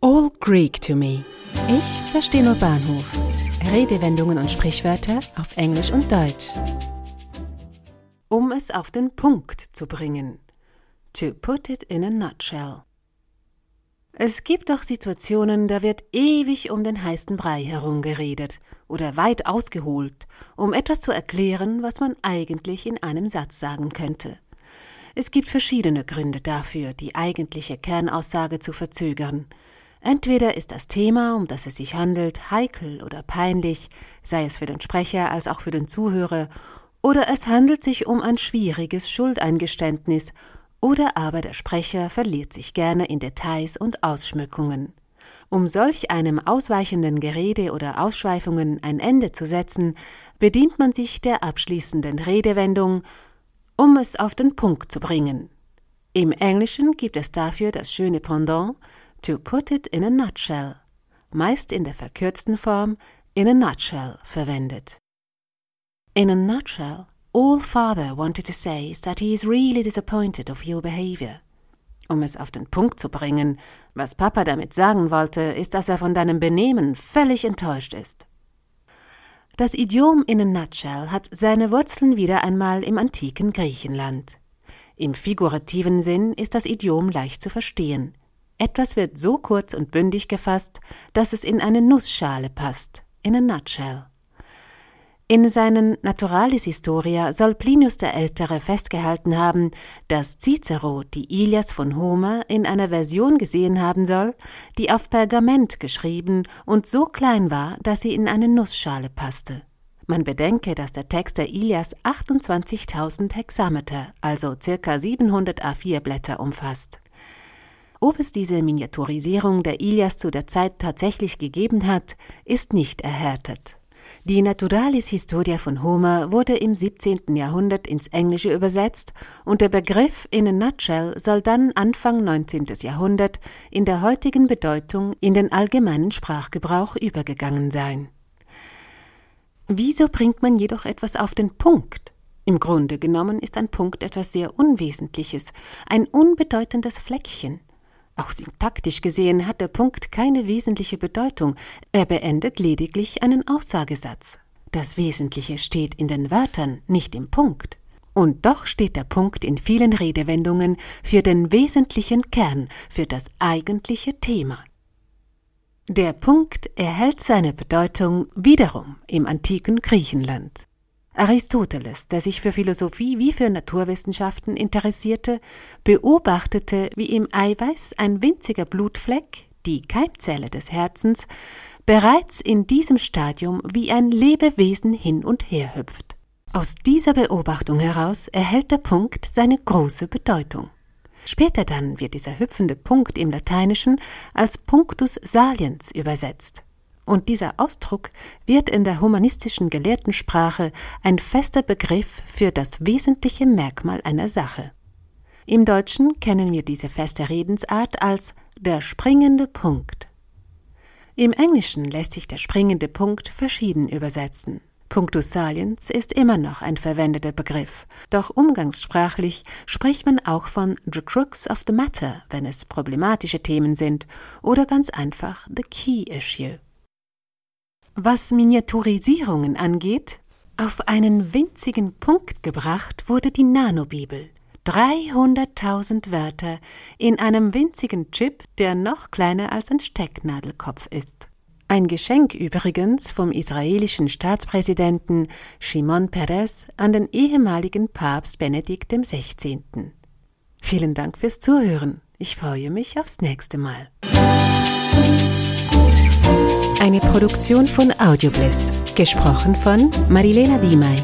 All Greek to me. Ich verstehe nur Bahnhof. Redewendungen und Sprichwörter auf Englisch und Deutsch. Um es auf den Punkt zu bringen. To put it in a nutshell. Es gibt doch Situationen, da wird ewig um den heißen Brei herumgeredet oder weit ausgeholt, um etwas zu erklären, was man eigentlich in einem Satz sagen könnte. Es gibt verschiedene Gründe dafür, die eigentliche Kernaussage zu verzögern. Entweder ist das Thema, um das es sich handelt, heikel oder peinlich, sei es für den Sprecher als auch für den Zuhörer, oder es handelt sich um ein schwieriges Schuldeingeständnis, oder aber der Sprecher verliert sich gerne in Details und Ausschmückungen. Um solch einem ausweichenden Gerede oder Ausschweifungen ein Ende zu setzen, bedient man sich der abschließenden Redewendung, um es auf den Punkt zu bringen. Im Englischen gibt es dafür das schöne Pendant to put it in a nutshell, meist in der verkürzten Form in a nutshell verwendet. In a nutshell, all father wanted to say is that he is really disappointed of your behavior. Um es auf den Punkt zu bringen, was Papa damit sagen wollte, ist, dass er von deinem Benehmen völlig enttäuscht ist. Das Idiom in a nutshell hat seine Wurzeln wieder einmal im antiken Griechenland. Im figurativen Sinn ist das Idiom leicht zu verstehen. Etwas wird so kurz und bündig gefasst, dass es in eine Nussschale passt, in a nutshell. In seinen Naturalis Historia soll Plinius der Ältere festgehalten haben, dass Cicero die Ilias von Homer in einer Version gesehen haben soll, die auf Pergament geschrieben und so klein war, dass sie in eine Nussschale passte. Man bedenke, dass der Text der Ilias 28.000 Hexameter, also circa 700 A4 Blätter umfasst. Ob es diese Miniaturisierung der Ilias zu der Zeit tatsächlich gegeben hat, ist nicht erhärtet. Die Naturalis Historia von Homer wurde im 17. Jahrhundert ins Englische übersetzt und der Begriff in a nutshell soll dann Anfang 19. Jahrhundert in der heutigen Bedeutung in den allgemeinen Sprachgebrauch übergegangen sein. Wieso bringt man jedoch etwas auf den Punkt? Im Grunde genommen ist ein Punkt etwas sehr Unwesentliches, ein unbedeutendes Fleckchen. Auch syntaktisch gesehen hat der Punkt keine wesentliche Bedeutung, er beendet lediglich einen Aussagesatz. Das Wesentliche steht in den Wörtern, nicht im Punkt. Und doch steht der Punkt in vielen Redewendungen für den wesentlichen Kern, für das eigentliche Thema. Der Punkt erhält seine Bedeutung wiederum im antiken Griechenland. Aristoteles, der sich für Philosophie wie für Naturwissenschaften interessierte, beobachtete, wie im Eiweiß ein winziger Blutfleck, die Keimzelle des Herzens, bereits in diesem Stadium wie ein Lebewesen hin und her hüpft. Aus dieser Beobachtung heraus erhält der Punkt seine große Bedeutung. Später dann wird dieser hüpfende Punkt im Lateinischen als Punctus saliens übersetzt und dieser Ausdruck wird in der humanistischen Gelehrtensprache ein fester Begriff für das wesentliche Merkmal einer Sache. Im Deutschen kennen wir diese feste Redensart als der springende Punkt. Im Englischen lässt sich der springende Punkt verschieden übersetzen. Punctus saliens ist immer noch ein verwendeter Begriff, doch umgangssprachlich spricht man auch von the crux of the matter, wenn es problematische Themen sind, oder ganz einfach the key issue. Was Miniaturisierungen angeht, auf einen winzigen Punkt gebracht wurde die Nanobibel. 300.000 Wörter in einem winzigen Chip, der noch kleiner als ein Stecknadelkopf ist. Ein Geschenk übrigens vom israelischen Staatspräsidenten Shimon Peres an den ehemaligen Papst Benedikt XVI. Vielen Dank fürs Zuhören. Ich freue mich aufs nächste Mal. Eine Produktion von Audiobliss. Gesprochen von Marilena Diemey.